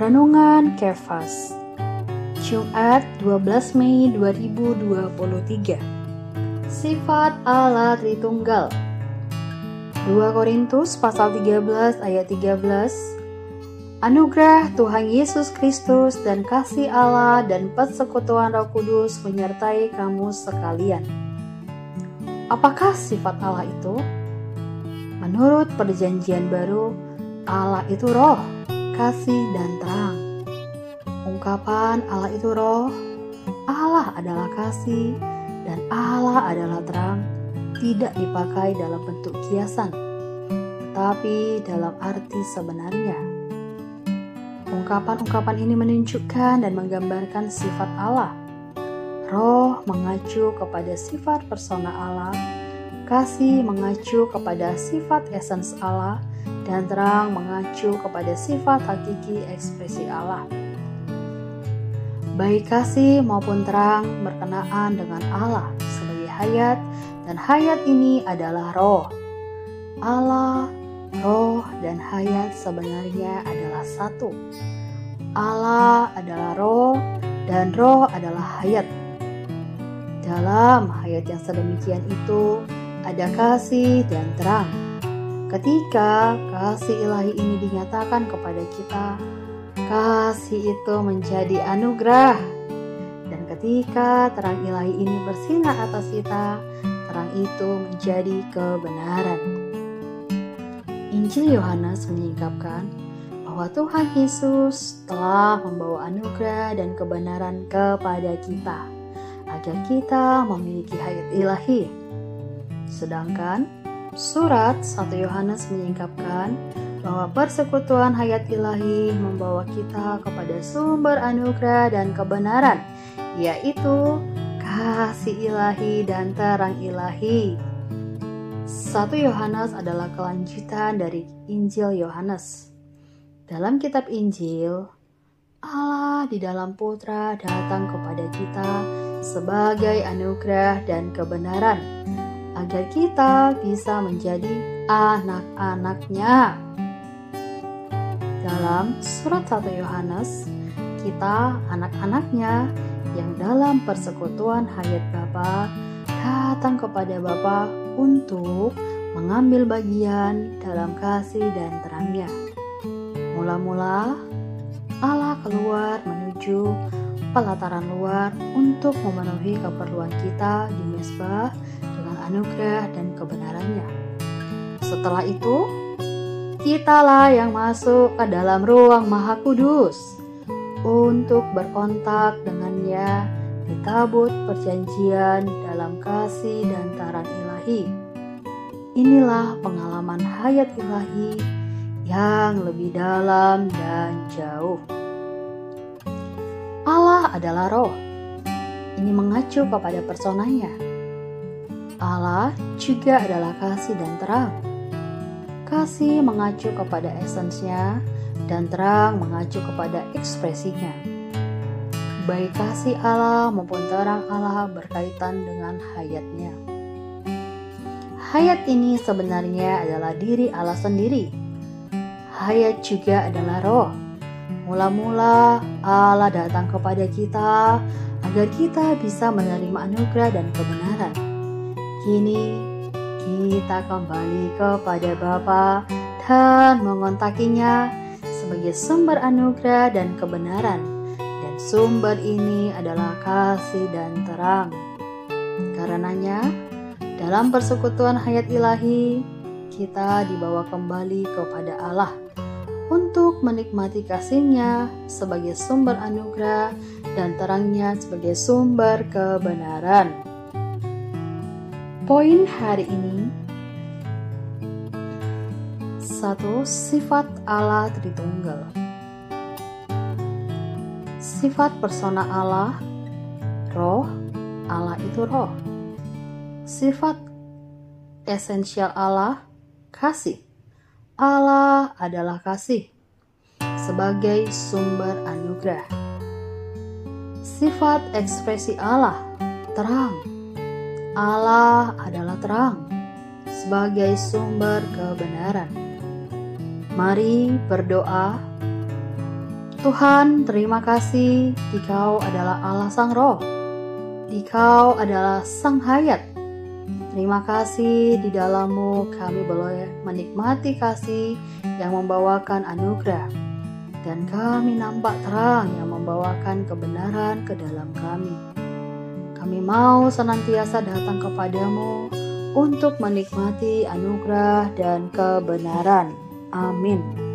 Renungan Kefas Jumat 12 Mei 2023 Sifat Allah Tritunggal 2 Korintus pasal 13 ayat 13 Anugerah Tuhan Yesus Kristus dan kasih Allah dan persekutuan Roh Kudus menyertai kamu sekalian. Apakah sifat Allah itu? Menurut Perjanjian Baru, Allah itu roh kasih dan terang. Ungkapan Allah itu roh, Allah adalah kasih, dan Allah adalah terang tidak dipakai dalam bentuk kiasan, tetapi dalam arti sebenarnya. Ungkapan-ungkapan ini menunjukkan dan menggambarkan sifat Allah. Roh mengacu kepada sifat persona Allah, kasih mengacu kepada sifat esens Allah, dan terang mengacu kepada sifat hakiki ekspresi Allah. Baik kasih maupun terang berkenaan dengan Allah sebagai hayat dan hayat ini adalah roh. Allah, roh, dan hayat sebenarnya adalah satu. Allah adalah roh dan roh adalah hayat. Dalam hayat yang sedemikian itu ada kasih dan terang Ketika kasih ilahi ini dinyatakan kepada kita, kasih itu menjadi anugerah. Dan ketika terang ilahi ini bersinar atas kita, terang itu menjadi kebenaran. Injil Yohanes menyingkapkan bahwa Tuhan Yesus telah membawa anugerah dan kebenaran kepada kita agar kita memiliki hayat ilahi. Sedangkan Surat 1 Yohanes menyingkapkan bahwa persekutuan hayat ilahi membawa kita kepada sumber anugerah dan kebenaran, yaitu kasih ilahi dan terang ilahi. 1 Yohanes adalah kelanjutan dari Injil Yohanes. Dalam kitab Injil, Allah di dalam putra datang kepada kita sebagai anugerah dan kebenaran agar kita bisa menjadi anak-anaknya. Dalam surat 1 Yohanes, kita anak-anaknya yang dalam persekutuan hayat Bapa datang kepada Bapa untuk mengambil bagian dalam kasih dan terangnya. Mula-mula Allah keluar menuju pelataran luar untuk memenuhi keperluan kita di mesbah anugerah dan kebenarannya. Setelah itu, kitalah yang masuk ke dalam ruang maha kudus untuk berkontak dengannya di tabut perjanjian dalam kasih dan taran ilahi. Inilah pengalaman hayat ilahi yang lebih dalam dan jauh. Allah adalah roh. Ini mengacu kepada personanya Allah juga adalah kasih dan terang. Kasih mengacu kepada esensnya dan terang mengacu kepada ekspresinya. Baik kasih Allah maupun terang Allah berkaitan dengan hayatnya. Hayat ini sebenarnya adalah diri Allah sendiri. Hayat juga adalah roh. Mula-mula Allah datang kepada kita agar kita bisa menerima anugerah dan kebenaran. Kini kita kembali kepada Bapa dan mengontakinya sebagai sumber anugerah dan kebenaran. Dan sumber ini adalah kasih dan terang. Karenanya, dalam persekutuan hayat ilahi, kita dibawa kembali kepada Allah untuk menikmati kasihnya sebagai sumber anugerah dan terangnya sebagai sumber kebenaran. Poin hari ini satu sifat Allah Tritunggal. Sifat persona Allah, roh, Allah itu roh. Sifat esensial Allah, kasih. Allah adalah kasih sebagai sumber anugerah. Sifat ekspresi Allah, terang Allah adalah terang sebagai sumber kebenaran. Mari berdoa. Tuhan, terima kasih. Dikau adalah Allah Sang Roh. Dikau adalah Sang Hayat. Terima kasih di dalammu kami boleh menikmati kasih yang membawakan anugerah. Dan kami nampak terang yang membawakan kebenaran ke dalam kami. Kami mau senantiasa datang kepadamu untuk menikmati anugerah dan kebenaran. Amin.